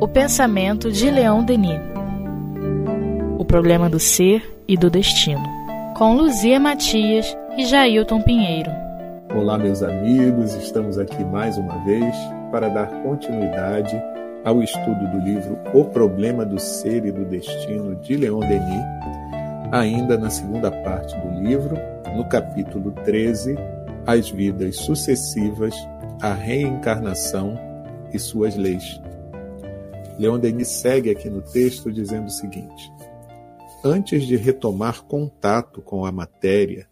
O pensamento de Leão Denis. O problema do ser e do destino. Com Luzia Matias e Jailton Pinheiro. Olá, meus amigos, estamos aqui mais uma vez para dar continuidade ao estudo do livro O Problema do Ser e do Destino de Leon Denis, ainda na segunda parte do livro, no capítulo 13, As Vidas Sucessivas, a Reencarnação e Suas Leis. Leon Denis segue aqui no texto dizendo o seguinte: Antes de retomar contato com a matéria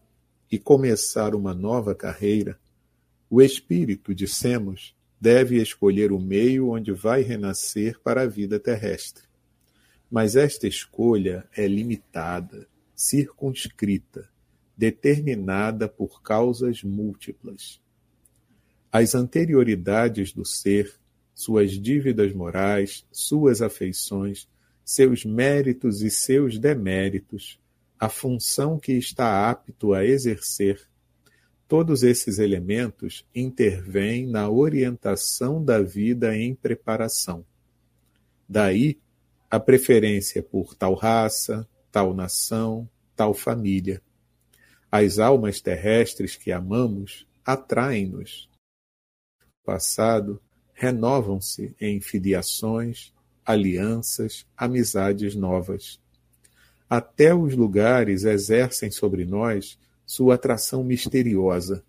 e começar uma nova carreira, o espírito, dissemos, deve escolher o meio onde vai renascer para a vida terrestre. Mas esta escolha é limitada, circunscrita, determinada por causas múltiplas. As anterioridades do ser, suas dívidas morais, suas afeições, seus méritos e seus deméritos, a função que está apto a exercer, todos esses elementos intervêm na orientação da vida em preparação. Daí a preferência por tal raça, tal nação, tal família. As almas terrestres que amamos atraem-nos. Passado renovam-se em filiações, alianças, amizades novas. Até os lugares exercem sobre nós sua atração misteriosa,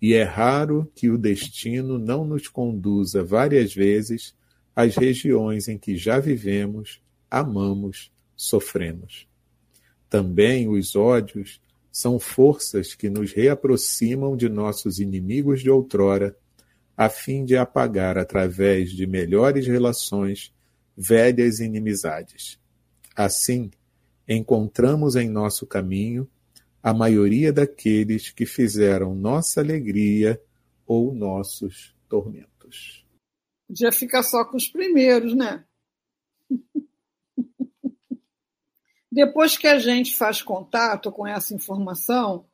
e é raro que o destino não nos conduza várias vezes às regiões em que já vivemos, amamos, sofremos. Também os ódios são forças que nos reaproximam de nossos inimigos de outrora, a fim de apagar através de melhores relações velhas inimizades. Assim, encontramos em nosso caminho a maioria daqueles que fizeram nossa alegria ou nossos tormentos. Podia ficar só com os primeiros, né? Depois que a gente faz contato com essa informação,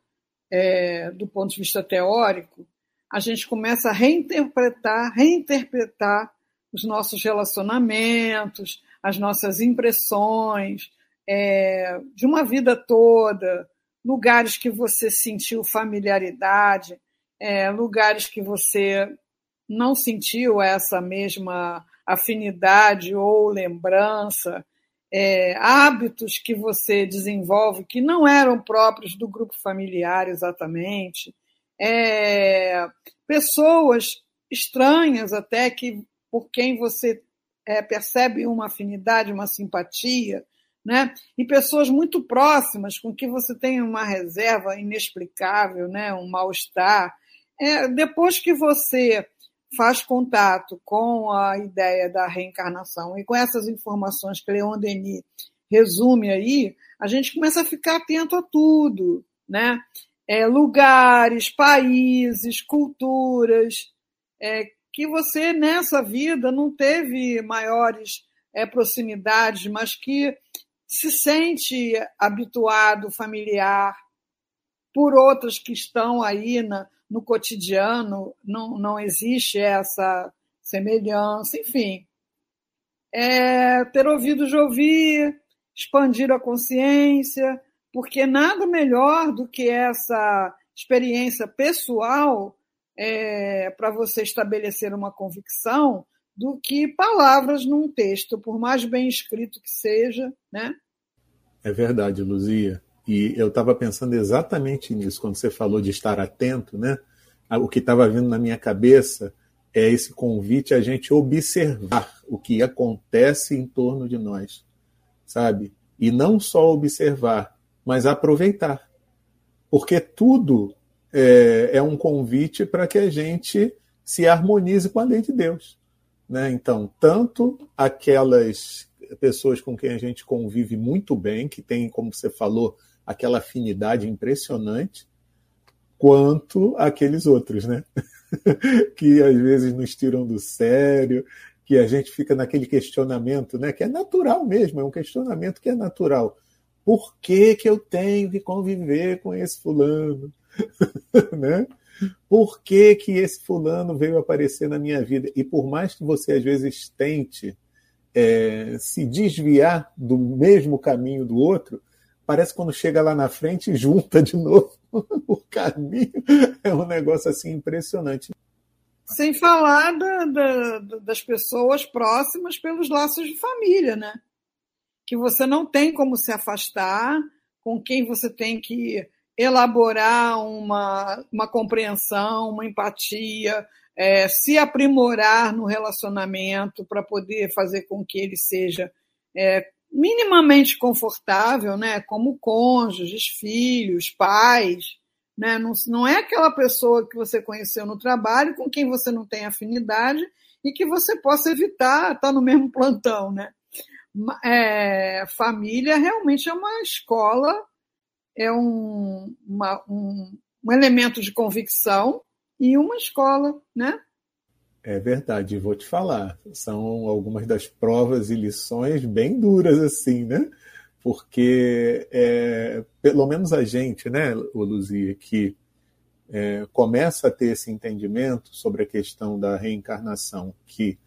é, do ponto de vista teórico, a gente começa a reinterpretar, reinterpretar os nossos relacionamentos, as nossas impressões é, de uma vida toda, lugares que você sentiu familiaridade, é, lugares que você não sentiu essa mesma afinidade ou lembrança, é, hábitos que você desenvolve que não eram próprios do grupo familiar exatamente, é, pessoas estranhas até que por quem você é, percebe uma afinidade, uma simpatia, né? E pessoas muito próximas com que você tem uma reserva inexplicável, né? Um mal-estar. É, depois que você faz contato com a ideia da reencarnação e com essas informações que Leon Denis resume aí, a gente começa a ficar atento a tudo, né? É, lugares, países, culturas, é, que você nessa vida não teve maiores é, proximidades, mas que se sente habituado, familiar, por outras que estão aí na, no cotidiano, não, não existe essa semelhança, enfim. É, ter ouvido de ouvir, expandir a consciência, porque nada melhor do que essa experiência pessoal é, para você estabelecer uma convicção do que palavras num texto, por mais bem escrito que seja, né? É verdade, Luzia. E eu estava pensando exatamente nisso quando você falou de estar atento, né? O que estava vindo na minha cabeça é esse convite a gente observar o que acontece em torno de nós, sabe? E não só observar, mas aproveitar. Porque tudo é, é um convite para que a gente se harmonize com a lei de Deus. Né? Então, tanto aquelas pessoas com quem a gente convive muito bem, que tem, como você falou, aquela afinidade impressionante, quanto aqueles outros, né? que às vezes nos tiram do sério, que a gente fica naquele questionamento, né? Que é natural mesmo, é um questionamento que é natural. Por que, que eu tenho que conviver com esse fulano? né? Por que, que esse fulano veio aparecer na minha vida? E por mais que você às vezes tente é, se desviar do mesmo caminho do outro, parece que quando chega lá na frente junta de novo o caminho. É um negócio assim impressionante. Sem falar da, da, das pessoas próximas pelos laços de família, né? Que você não tem como se afastar, com quem você tem que elaborar uma, uma compreensão, uma empatia, é, se aprimorar no relacionamento para poder fazer com que ele seja é, minimamente confortável, né? Como cônjuges, filhos, pais. Né? Não, não é aquela pessoa que você conheceu no trabalho com quem você não tem afinidade e que você possa evitar estar no mesmo plantão. Né? É, família realmente é uma escola, é um, uma, um, um elemento de convicção e uma escola, né? É verdade, vou te falar. São algumas das provas e lições bem duras, assim, né? porque é, pelo menos a gente, né, Luzia, que é, começa a ter esse entendimento sobre a questão da reencarnação, que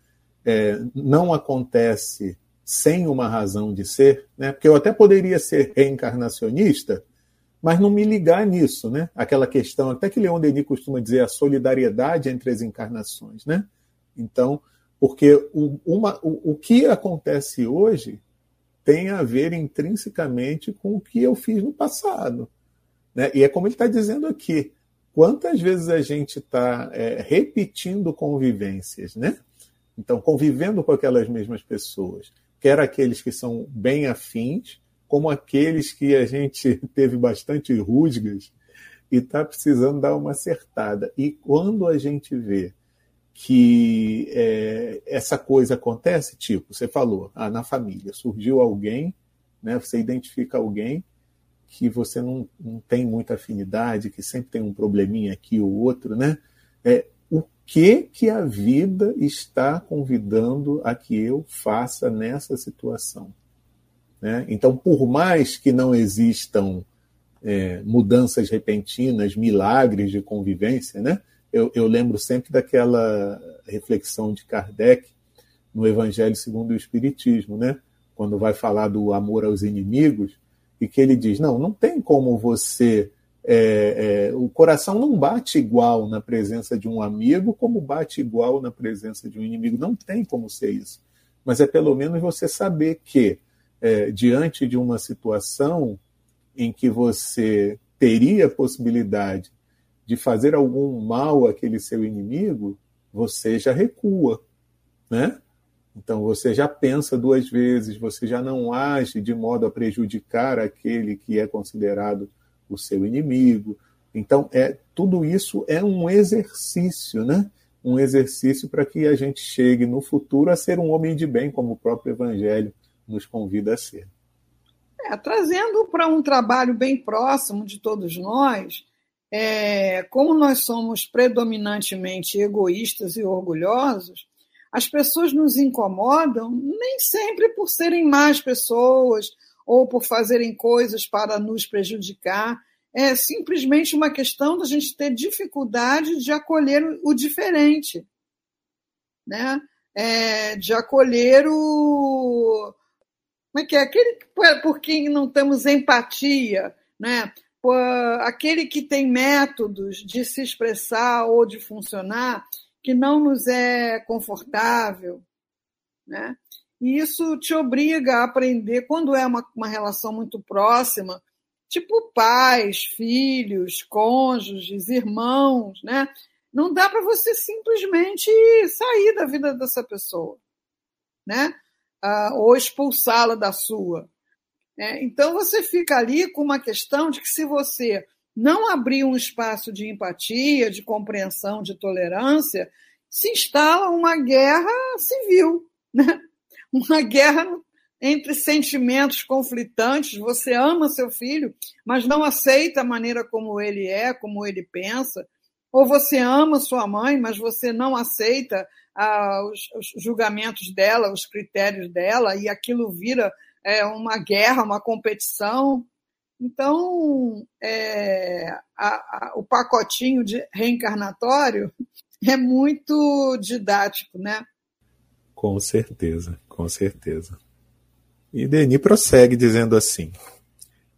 é, não acontece sem uma razão de ser, né? Porque eu até poderia ser reencarnacionista, mas não me ligar nisso, né? Aquela questão, até que Leon Denis costuma dizer a solidariedade entre as encarnações, né? Então, porque o, uma, o, o que acontece hoje tem a ver intrinsecamente com o que eu fiz no passado. Né? E é como ele está dizendo aqui: quantas vezes a gente está é, repetindo convivências, né? Então, convivendo com aquelas mesmas pessoas, quer aqueles que são bem afins, como aqueles que a gente teve bastante rusgas e está precisando dar uma acertada. E quando a gente vê que é, essa coisa acontece, tipo, você falou, ah, na família surgiu alguém, né, você identifica alguém que você não, não tem muita afinidade, que sempre tem um probleminha aqui ou outro, né? É, que que a vida está convidando a que eu faça nessa situação? Né? Então, por mais que não existam é, mudanças repentinas, milagres de convivência, né? eu, eu lembro sempre daquela reflexão de Kardec no Evangelho segundo o Espiritismo, né? quando vai falar do amor aos inimigos, e que ele diz: não, não tem como você. É, é, o coração não bate igual na presença de um amigo como bate igual na presença de um inimigo. Não tem como ser isso. Mas é pelo menos você saber que, é, diante de uma situação em que você teria a possibilidade de fazer algum mal àquele seu inimigo, você já recua, né? Então você já pensa duas vezes, você já não age de modo a prejudicar aquele que é considerado o seu inimigo. Então é tudo isso é um exercício, né? Um exercício para que a gente chegue no futuro a ser um homem de bem, como o próprio Evangelho nos convida a ser. É, trazendo para um trabalho bem próximo de todos nós, é, como nós somos predominantemente egoístas e orgulhosos, as pessoas nos incomodam nem sempre por serem más pessoas ou por fazerem coisas para nos prejudicar. É simplesmente uma questão da gente ter dificuldade de acolher o diferente, né? É, de acolher o. Como é que é? Aquele por quem não temos empatia, né? aquele que tem métodos de se expressar ou de funcionar que não nos é confortável, né? E isso te obriga a aprender, quando é uma, uma relação muito próxima, tipo pais, filhos, cônjuges, irmãos, né? Não dá para você simplesmente sair da vida dessa pessoa, né? Ah, ou expulsá-la da sua. É, então você fica ali com uma questão de que se você não abrir um espaço de empatia, de compreensão, de tolerância, se instala uma guerra civil, né? Uma guerra entre sentimentos conflitantes. Você ama seu filho, mas não aceita a maneira como ele é, como ele pensa. Ou você ama sua mãe, mas você não aceita ah, os, os julgamentos dela, os critérios dela, e aquilo vira é, uma guerra, uma competição. Então, é, a, a, o pacotinho de reencarnatório é muito didático, né? Com certeza, com certeza. E Denis prossegue dizendo assim: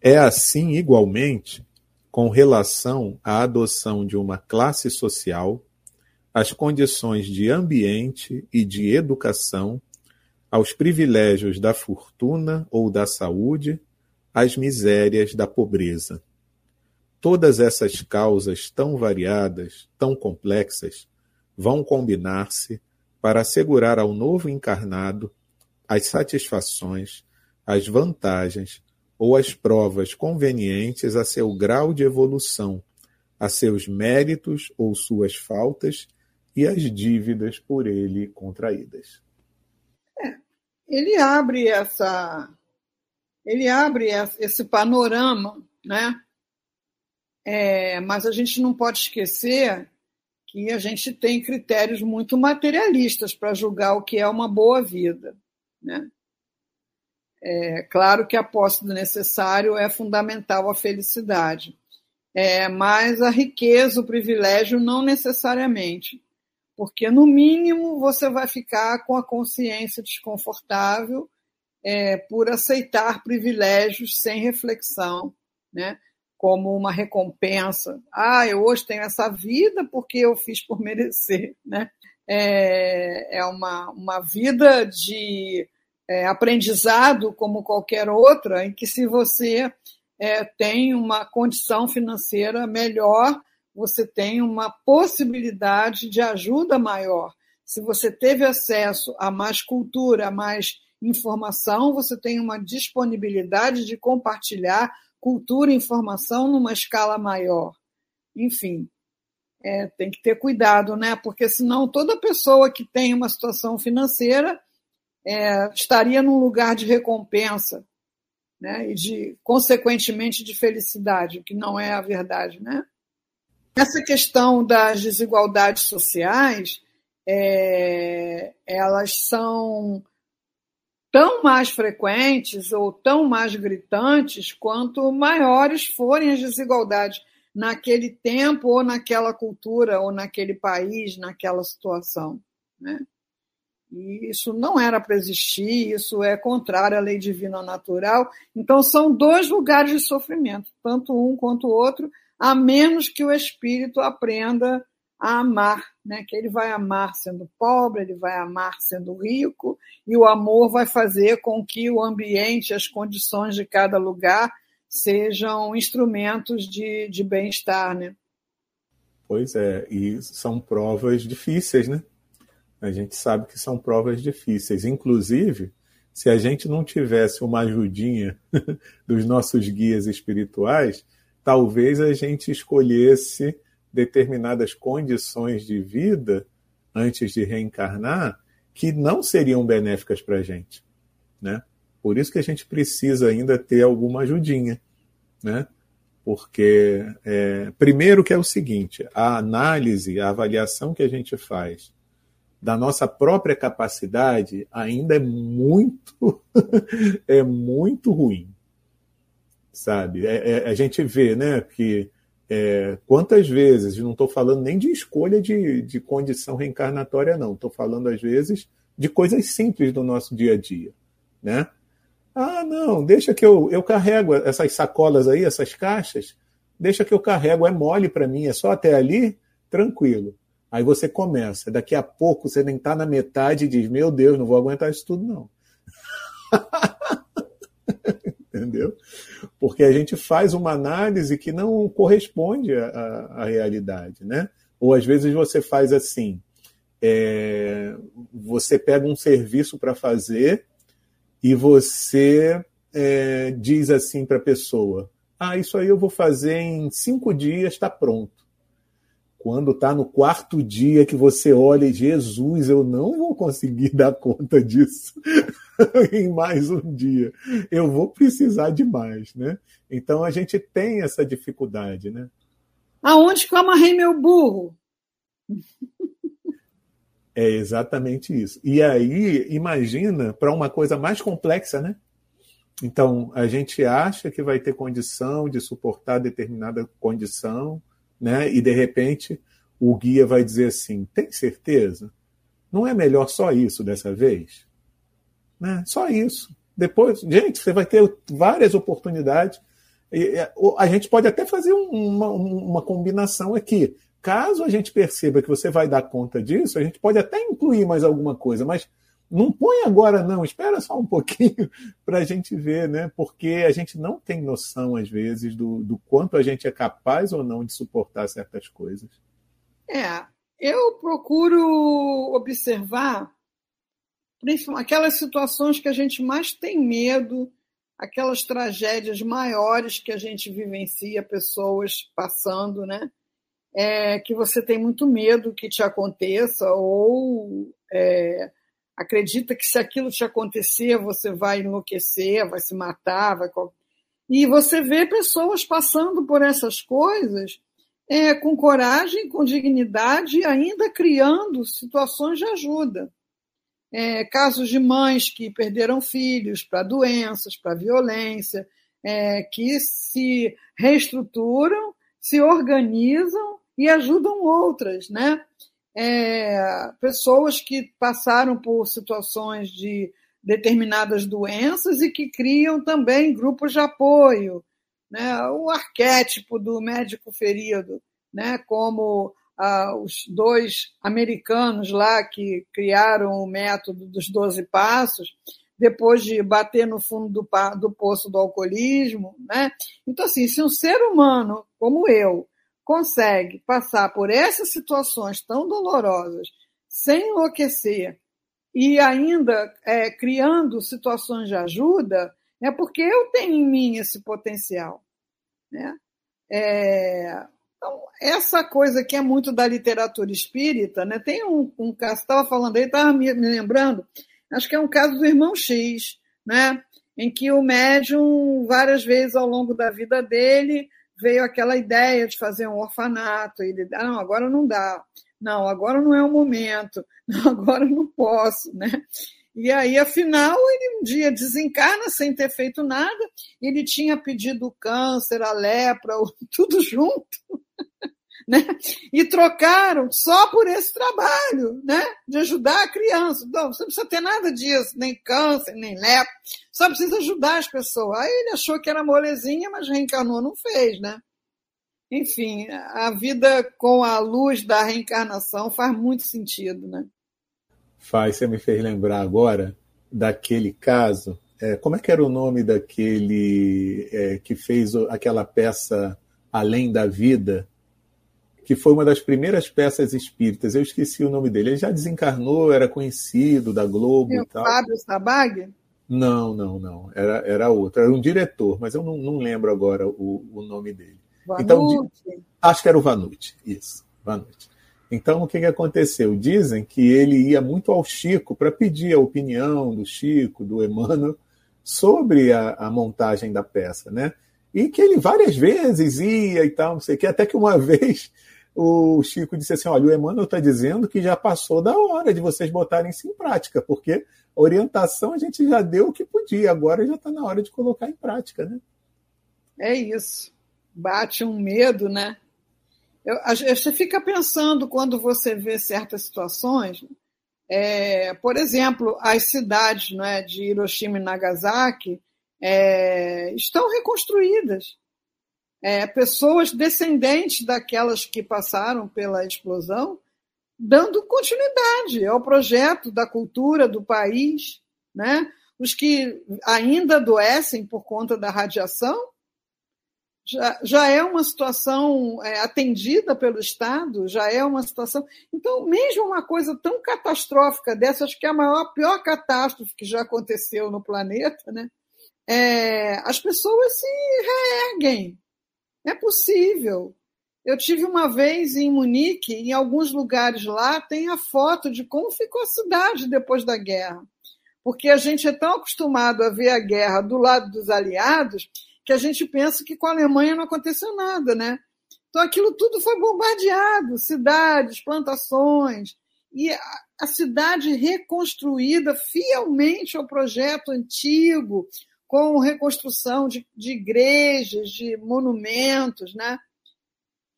é assim igualmente com relação à adoção de uma classe social, às condições de ambiente e de educação, aos privilégios da fortuna ou da saúde, às misérias da pobreza. Todas essas causas tão variadas, tão complexas, vão combinar-se para assegurar ao novo encarnado as satisfações, as vantagens ou as provas convenientes a seu grau de evolução, a seus méritos ou suas faltas e as dívidas por ele contraídas. É, ele abre essa ele abre esse panorama, né? É, mas a gente não pode esquecer que a gente tem critérios muito materialistas para julgar o que é uma boa vida. Né? É claro que a posse do necessário é fundamental à felicidade, é, mas a riqueza, o privilégio, não necessariamente, porque no mínimo você vai ficar com a consciência desconfortável é, por aceitar privilégios sem reflexão, né? como uma recompensa. Ah, eu hoje tenho essa vida porque eu fiz por merecer, né? É, é uma, uma vida de é, aprendizado como qualquer outra, em que se você é, tem uma condição financeira melhor, você tem uma possibilidade de ajuda maior. Se você teve acesso a mais cultura, a mais informação, você tem uma disponibilidade de compartilhar cultura e informação numa escala maior. Enfim, é, tem que ter cuidado, né? Porque senão toda pessoa que tem uma situação financeira é, estaria num lugar de recompensa, né? E de, consequentemente, de felicidade, o que não é a verdade, né? Essa questão das desigualdades sociais, é, elas são tão mais frequentes ou tão mais gritantes quanto maiores forem as desigualdades naquele tempo ou naquela cultura ou naquele país, naquela situação. Né? E isso não era para existir, isso é contrário à lei divina natural. Então, são dois lugares de sofrimento, tanto um quanto o outro, a menos que o espírito aprenda a amar, né? que ele vai amar sendo pobre, ele vai amar sendo rico, e o amor vai fazer com que o ambiente, as condições de cada lugar sejam instrumentos de, de bem-estar. Né? Pois é, e são provas difíceis, né? A gente sabe que são provas difíceis. Inclusive, se a gente não tivesse uma ajudinha dos nossos guias espirituais, talvez a gente escolhesse determinadas condições de vida antes de reencarnar que não seriam benéficas para a gente, né? Por isso que a gente precisa ainda ter alguma ajudinha, né? Porque, é, primeiro que é o seguinte, a análise, a avaliação que a gente faz da nossa própria capacidade ainda é muito, é muito ruim, sabe? É, é, a gente vê, né, que é, quantas vezes, não estou falando nem de escolha de, de condição reencarnatória, não, estou falando às vezes de coisas simples do nosso dia a dia, né? Ah, não, deixa que eu, eu carrego essas sacolas aí, essas caixas, deixa que eu carrego, é mole para mim, é só até ali, tranquilo. Aí você começa, daqui a pouco você nem está na metade e diz, meu Deus, não vou aguentar isso tudo não. Entendeu? porque a gente faz uma análise que não corresponde à, à realidade, né? Ou às vezes você faz assim, é, você pega um serviço para fazer e você é, diz assim para a pessoa: Ah, isso aí eu vou fazer em cinco dias, está pronto. Quando está no quarto dia que você olha, Jesus, eu não vou conseguir dar conta disso em mais um dia. Eu vou precisar de mais, né? Então a gente tem essa dificuldade, né? Aonde que eu amarrei meu burro? É exatamente isso. E aí, imagina para uma coisa mais complexa, né? Então, a gente acha que vai ter condição de suportar determinada condição, né? E de repente o guia vai dizer assim: tem certeza? Não é melhor só isso dessa vez? Né? Só isso. Depois, gente, você vai ter várias oportunidades. A gente pode até fazer uma, uma combinação aqui. Caso a gente perceba que você vai dar conta disso, a gente pode até incluir mais alguma coisa, mas não põe agora, não, espera só um pouquinho para a gente ver, né? Porque a gente não tem noção, às vezes, do, do quanto a gente é capaz ou não de suportar certas coisas. É, eu procuro observar aquelas situações que a gente mais tem medo, aquelas tragédias maiores que a gente vivencia, pessoas passando, né? É, que você tem muito medo que te aconteça ou é, acredita que se aquilo te acontecer, você vai enlouquecer, vai se matar, vai. E você vê pessoas passando por essas coisas é, com coragem, com dignidade e ainda criando situações de ajuda. É, casos de mães que perderam filhos para doenças, para violência, é, que se reestruturam, se organizam e ajudam outras, né? É, pessoas que passaram por situações de determinadas doenças e que criam também grupos de apoio. Né? O arquétipo do médico ferido, né? como ah, os dois americanos lá que criaram o método dos 12 passos, depois de bater no fundo do, do poço do alcoolismo. Né? Então, assim, se um ser humano como eu consegue passar por essas situações tão dolorosas sem enlouquecer e ainda é, criando situações de ajuda, é porque eu tenho em mim esse potencial. Né? É, então, essa coisa que é muito da literatura espírita, né? tem um, um caso, estava falando aí, estava me, me lembrando, acho que é um caso do irmão X, né? em que o médium, várias vezes ao longo da vida dele, veio aquela ideia de fazer um orfanato. Ele, ah, não, agora não dá. Não, agora não é o momento. Não, agora não posso, né? E aí, afinal, ele um dia desencarna sem ter feito nada. Ele tinha pedido o câncer, a lepra, tudo junto né? E trocaram só por esse trabalho, né? De ajudar a criança. Não, você não precisa ter nada disso, nem câncer, nem lepra, só precisa ajudar as pessoas. Aí ele achou que era molezinha, mas reencarnou, não fez, né? Enfim, a vida com a luz da reencarnação faz muito sentido, né? Faz, você me fez lembrar agora daquele caso. É, como é que era o nome daquele é, que fez aquela peça Além da Vida? Que foi uma das primeiras peças espíritas. Eu esqueci o nome dele. Ele já desencarnou, era conhecido da Globo e, tal. Fábio Sabag? Não, não, não. Era, era outro. Era um diretor, mas eu não, não lembro agora o, o nome dele. Vanucci. Então, acho que era o Vanucci. Isso, Vanucci. Então, o que, que aconteceu? Dizem que ele ia muito ao Chico para pedir a opinião do Chico, do Emmanuel, sobre a, a montagem da peça, né? E que ele várias vezes ia e tal, não sei o que, até que uma vez o Chico disse assim: olha, o Emmanuel está dizendo que já passou da hora de vocês botarem isso em prática, porque orientação a gente já deu o que podia, agora já está na hora de colocar em prática, né? É isso. Bate um medo, né? Eu, você fica pensando quando você vê certas situações, é, por exemplo, as cidades não é, de Hiroshima e Nagasaki é, estão reconstruídas é, pessoas descendentes daquelas que passaram pela explosão, dando continuidade ao projeto da cultura do país, né? Os que ainda adoecem por conta da radiação, já, já é uma situação é, atendida pelo Estado, já é uma situação. Então, mesmo uma coisa tão catastrófica dessa, acho que é a maior, pior catástrofe que já aconteceu no planeta, né? É, as pessoas se reerguem, é possível. Eu tive uma vez em Munique, em alguns lugares lá, tem a foto de como ficou a cidade depois da guerra. Porque a gente é tão acostumado a ver a guerra do lado dos aliados que a gente pensa que com a Alemanha não aconteceu nada, né? Então aquilo tudo foi bombardeado, cidades, plantações, e a cidade reconstruída fielmente ao projeto antigo, com reconstrução de, de igrejas, de monumentos, né? O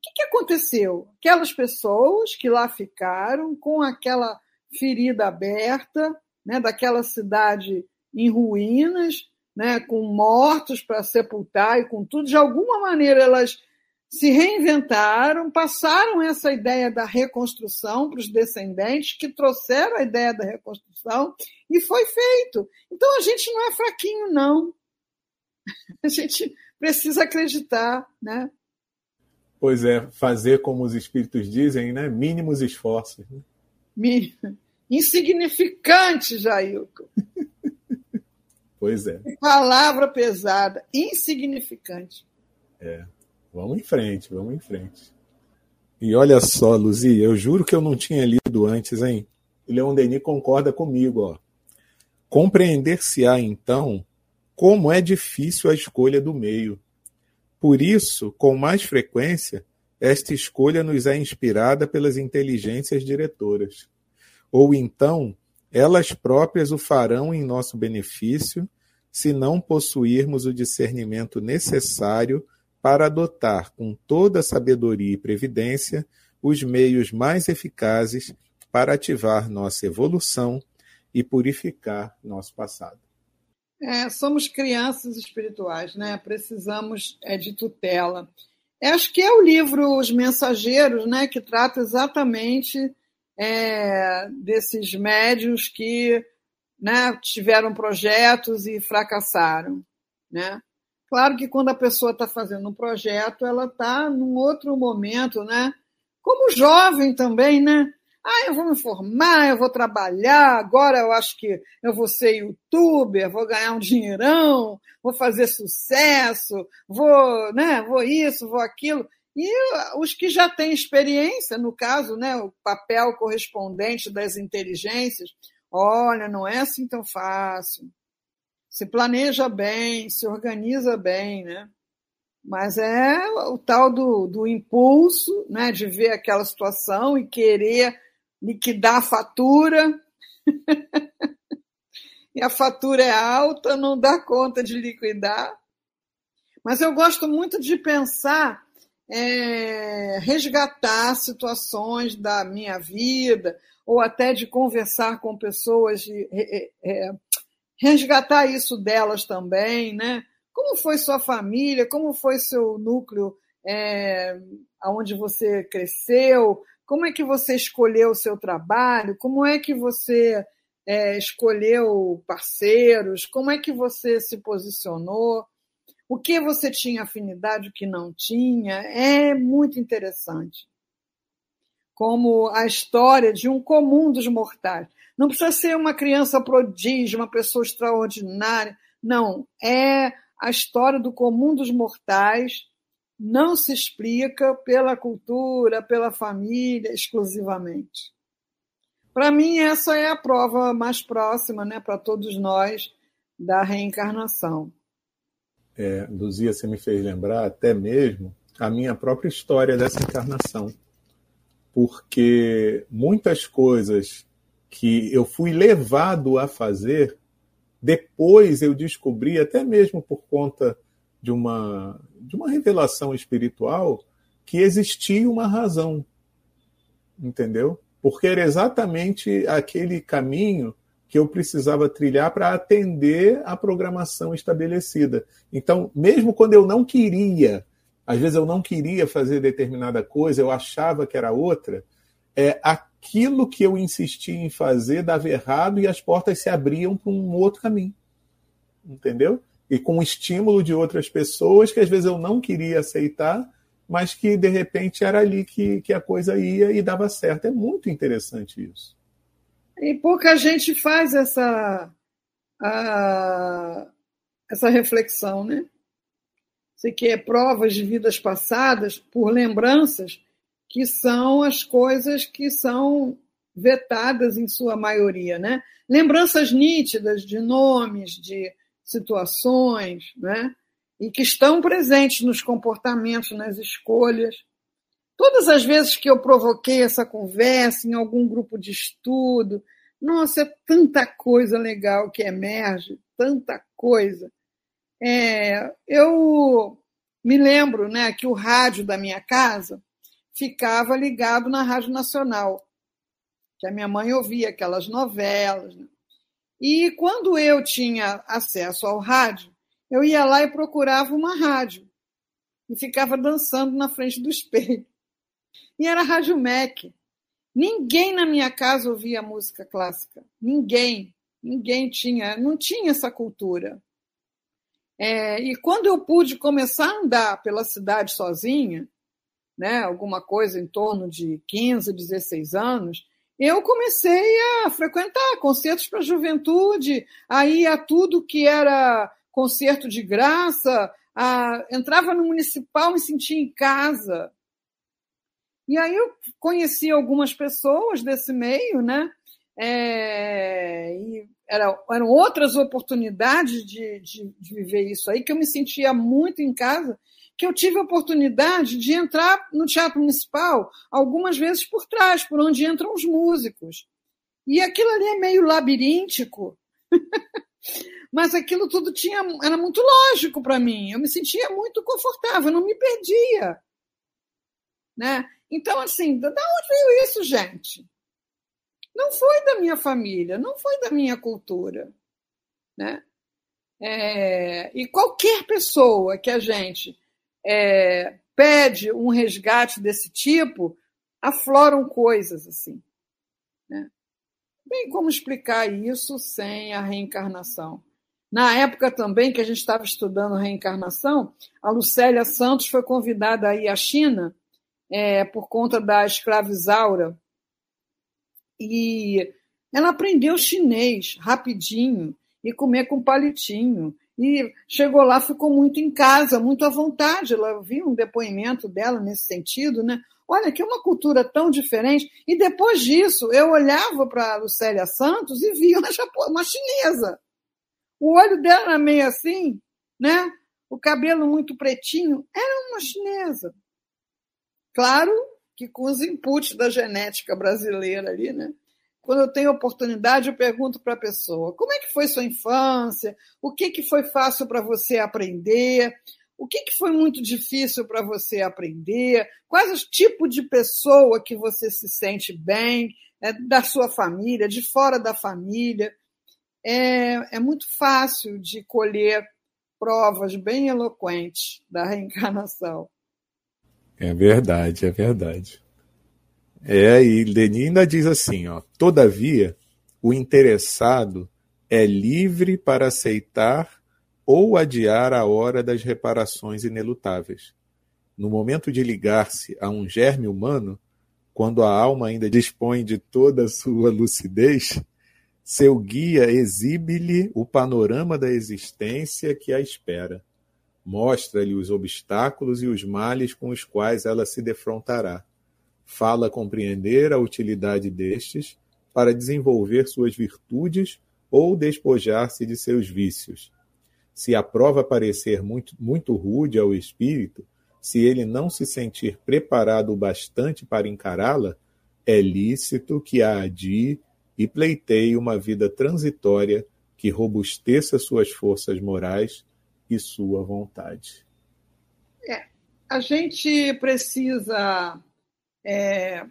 que, que aconteceu? Aquelas pessoas que lá ficaram com aquela ferida aberta, né, daquela cidade em ruínas, né, com mortos para sepultar e com tudo, de alguma maneira elas se reinventaram, passaram essa ideia da reconstrução para os descendentes, que trouxeram a ideia da reconstrução, e foi feito. Então a gente não é fraquinho, não. A gente precisa acreditar, né? Pois é, fazer como os espíritos dizem, né? Mínimos esforços. Né? Insignificante, Jailton. pois é. Palavra pesada, insignificante. É. Vamos em frente, vamos em frente. E olha só, Luzia, eu juro que eu não tinha lido antes, hein? Leon Denis concorda comigo, ó. Compreender-se-á, então, como é difícil a escolha do meio. Por isso, com mais frequência, esta escolha nos é inspirada pelas inteligências diretoras. Ou então, elas próprias o farão em nosso benefício, se não possuirmos o discernimento necessário para adotar com toda sabedoria e previdência os meios mais eficazes para ativar nossa evolução e purificar nosso passado. É, somos crianças espirituais, né? Precisamos é, de tutela. Acho que é o livro Os Mensageiros, né, que trata exatamente é, desses médios que né, tiveram projetos e fracassaram, né? Claro que quando a pessoa está fazendo um projeto, ela está num outro momento, né? Como jovem também, né? Ah, eu vou me formar, eu vou trabalhar, agora eu acho que eu vou ser youtuber, vou ganhar um dinheirão, vou fazer sucesso, vou, né, vou isso, vou aquilo. E os que já têm experiência, no caso, né, o papel correspondente das inteligências, olha, não é assim tão fácil se planeja bem, se organiza bem, né? Mas é o tal do, do impulso, né, de ver aquela situação e querer liquidar a fatura. e a fatura é alta, não dá conta de liquidar. Mas eu gosto muito de pensar, é, resgatar situações da minha vida, ou até de conversar com pessoas de, é, é, resgatar isso delas também, né? Como foi sua família? Como foi seu núcleo é, onde você cresceu? Como é que você escolheu o seu trabalho? Como é que você é, escolheu parceiros? Como é que você se posicionou? O que você tinha afinidade, o que não tinha? É muito interessante. Como a história de um comum dos mortais. Não precisa ser uma criança prodígio, uma pessoa extraordinária. Não, é a história do comum dos mortais, não se explica pela cultura, pela família exclusivamente. Para mim, essa é a prova mais próxima, né, para todos nós, da reencarnação. É, Luzia, você me fez lembrar até mesmo a minha própria história dessa encarnação. Porque muitas coisas que eu fui levado a fazer, depois eu descobri, até mesmo por conta de uma, de uma revelação espiritual, que existia uma razão. Entendeu? Porque era exatamente aquele caminho que eu precisava trilhar para atender a programação estabelecida. Então, mesmo quando eu não queria, às vezes eu não queria fazer determinada coisa, eu achava que era outra, é, aquilo que eu insisti em fazer dava errado e as portas se abriam para um outro caminho. Entendeu? E com o estímulo de outras pessoas que às vezes eu não queria aceitar, mas que de repente era ali que, que a coisa ia e dava certo. É muito interessante isso. E pouca gente faz essa, a, essa reflexão, né? Você quer provas de vidas passadas por lembranças que são as coisas que são vetadas em sua maioria, né? Lembranças nítidas de nomes, de situações, né? E que estão presentes nos comportamentos, nas escolhas. Todas as vezes que eu provoquei essa conversa em algum grupo de estudo, nossa, é tanta coisa legal que emerge, tanta coisa. É, eu me lembro né, que o rádio da minha casa ficava ligado na Rádio Nacional, que a minha mãe ouvia aquelas novelas. Né? E quando eu tinha acesso ao rádio, eu ia lá e procurava uma rádio e ficava dançando na frente do espelho. E era Rádio MEC. Ninguém na minha casa ouvia música clássica. Ninguém. Ninguém tinha, não tinha essa cultura. É, e quando eu pude começar a andar pela cidade sozinha, né, alguma coisa em torno de 15, 16 anos, eu comecei a frequentar concertos para a juventude, aí a tudo que era concerto de graça, a, entrava no municipal, me sentia em casa. E aí eu conheci algumas pessoas desse meio, né? É, e era, eram outras oportunidades de, de, de, viver isso aí, que eu me sentia muito em casa, que eu tive a oportunidade de entrar no Teatro Municipal algumas vezes por trás, por onde entram os músicos. E aquilo ali é meio labiríntico, mas aquilo tudo tinha era muito lógico para mim. Eu me sentia muito confortável, não me perdia. Né? Então, assim, da onde veio isso, gente? Não foi da minha família, não foi da minha cultura. Né? É, e qualquer pessoa que a gente é, pede um resgate desse tipo, afloram coisas assim. Né? Bem como explicar isso sem a reencarnação. Na época também que a gente estava estudando reencarnação, a Lucélia Santos foi convidada a ir à China é, por conta da escravizaura, e ela aprendeu chinês rapidinho e comer com palitinho. E chegou lá, ficou muito em casa, muito à vontade. Ela viu um depoimento dela nesse sentido, né? Olha, que é uma cultura tão diferente. E depois disso, eu olhava para a Lucélia Santos e via uma, uma chinesa. O olho dela era meio assim, né? O cabelo muito pretinho. Era uma chinesa. Claro que com os inputs da genética brasileira ali, né? Quando eu tenho oportunidade, eu pergunto para a pessoa: como é que foi sua infância? O que, que foi fácil para você aprender? O que, que foi muito difícil para você aprender? Quais os tipos de pessoa que você se sente bem, é, da sua família, de fora da família? É, é muito fácil de colher provas bem eloquentes da reencarnação. É verdade, é verdade. É, e Lenin ainda diz assim, ó, todavia, o interessado é livre para aceitar ou adiar a hora das reparações inelutáveis. No momento de ligar-se a um germe humano, quando a alma ainda dispõe de toda a sua lucidez, seu guia exibe-lhe o panorama da existência que a espera Mostra-lhe os obstáculos e os males com os quais ela se defrontará. Fala compreender a utilidade destes para desenvolver suas virtudes ou despojar-se de seus vícios. Se a prova parecer muito, muito rude ao espírito, se ele não se sentir preparado o bastante para encará-la, é lícito que a adie e pleiteie uma vida transitória que robusteça suas forças morais e sua vontade. É, a gente precisa é,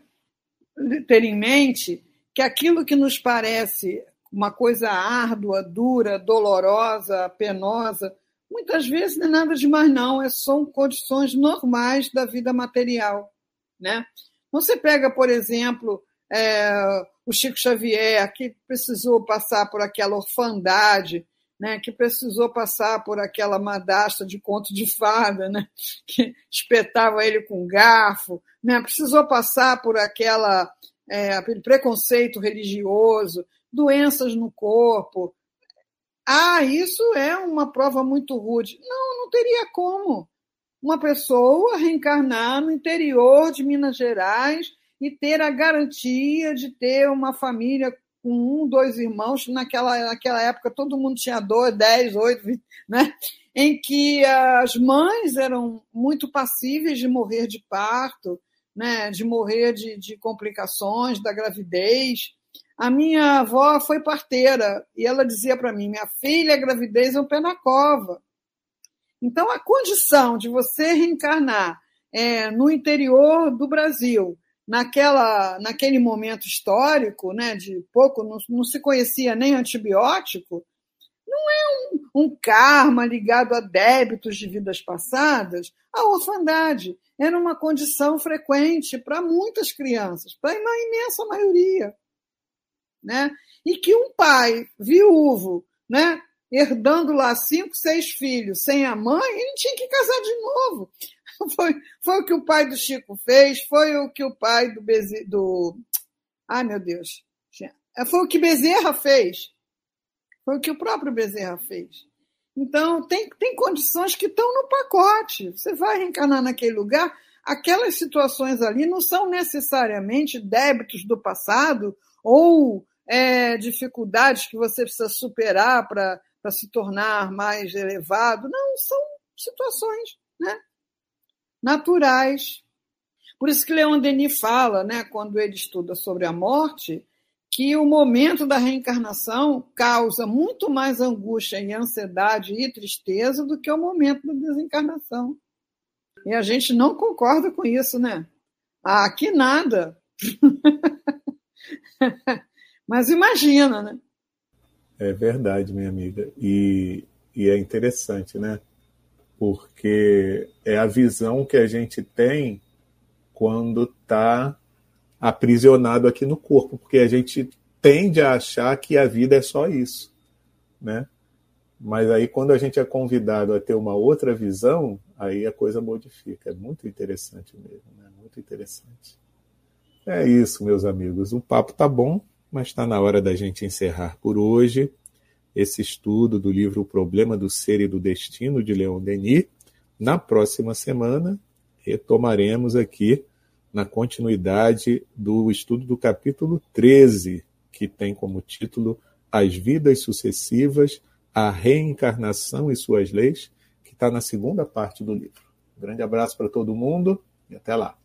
ter em mente que aquilo que nos parece uma coisa árdua, dura, dolorosa, penosa, muitas vezes não é nada demais, não, é, são condições normais da vida material. Né? Você pega, por exemplo, é, o Chico Xavier, que precisou passar por aquela orfandade, né, que precisou passar por aquela madasta de conto de fada, né, que espetava ele com garfo, né, precisou passar por aquela é, preconceito religioso, doenças no corpo. Ah, isso é uma prova muito rude. Não, não teria como uma pessoa reencarnar no interior de Minas Gerais e ter a garantia de ter uma família com um, dois irmãos, naquela, naquela época todo mundo tinha dois, dez, oito, né? em que as mães eram muito passíveis de morrer de parto, né? de morrer de, de complicações da gravidez. A minha avó foi parteira e ela dizia para mim: minha filha, a gravidez é um pé na cova. Então, a condição de você reencarnar é, no interior do Brasil, naquela, naquele momento histórico, né, de pouco, não, não se conhecia nem antibiótico, não é um, um, karma ligado a débitos de vidas passadas. A orfandade era uma condição frequente para muitas crianças, para a imensa maioria. Né? E que um pai viúvo, né, herdando lá cinco, seis filhos sem a mãe, ele tinha que casar de novo. Foi, foi o que o pai do Chico fez, foi o que o pai do. Do... Ai, meu Deus. Foi o que Bezerra fez. Foi o que o próprio Bezerra fez. Então, tem, tem condições que estão no pacote. Você vai reencarnar naquele lugar, aquelas situações ali não são necessariamente débitos do passado ou é, dificuldades que você precisa superar para se tornar mais elevado. Não, são situações né, naturais. Por isso que Leon Denis fala, né, quando ele estuda sobre a morte, que o momento da reencarnação causa muito mais angústia e ansiedade e tristeza do que o momento da desencarnação. E a gente não concorda com isso, né? Ah, que nada. Mas imagina, né? É verdade, minha amiga. E, e é interessante, né? Porque é a visão que a gente tem quando está aprisionado aqui no corpo, porque a gente tende a achar que a vida é só isso, né? Mas aí quando a gente é convidado a ter uma outra visão, aí a coisa modifica. É muito interessante mesmo, né? Muito interessante. É isso, meus amigos. O papo tá bom, mas está na hora da gente encerrar por hoje esse estudo do livro O Problema do Ser e do Destino de Leon Denis. Na próxima semana retomaremos aqui na continuidade do estudo do capítulo 13, que tem como título As Vidas Sucessivas, a Reencarnação e Suas Leis, que está na segunda parte do livro. Um grande abraço para todo mundo e até lá.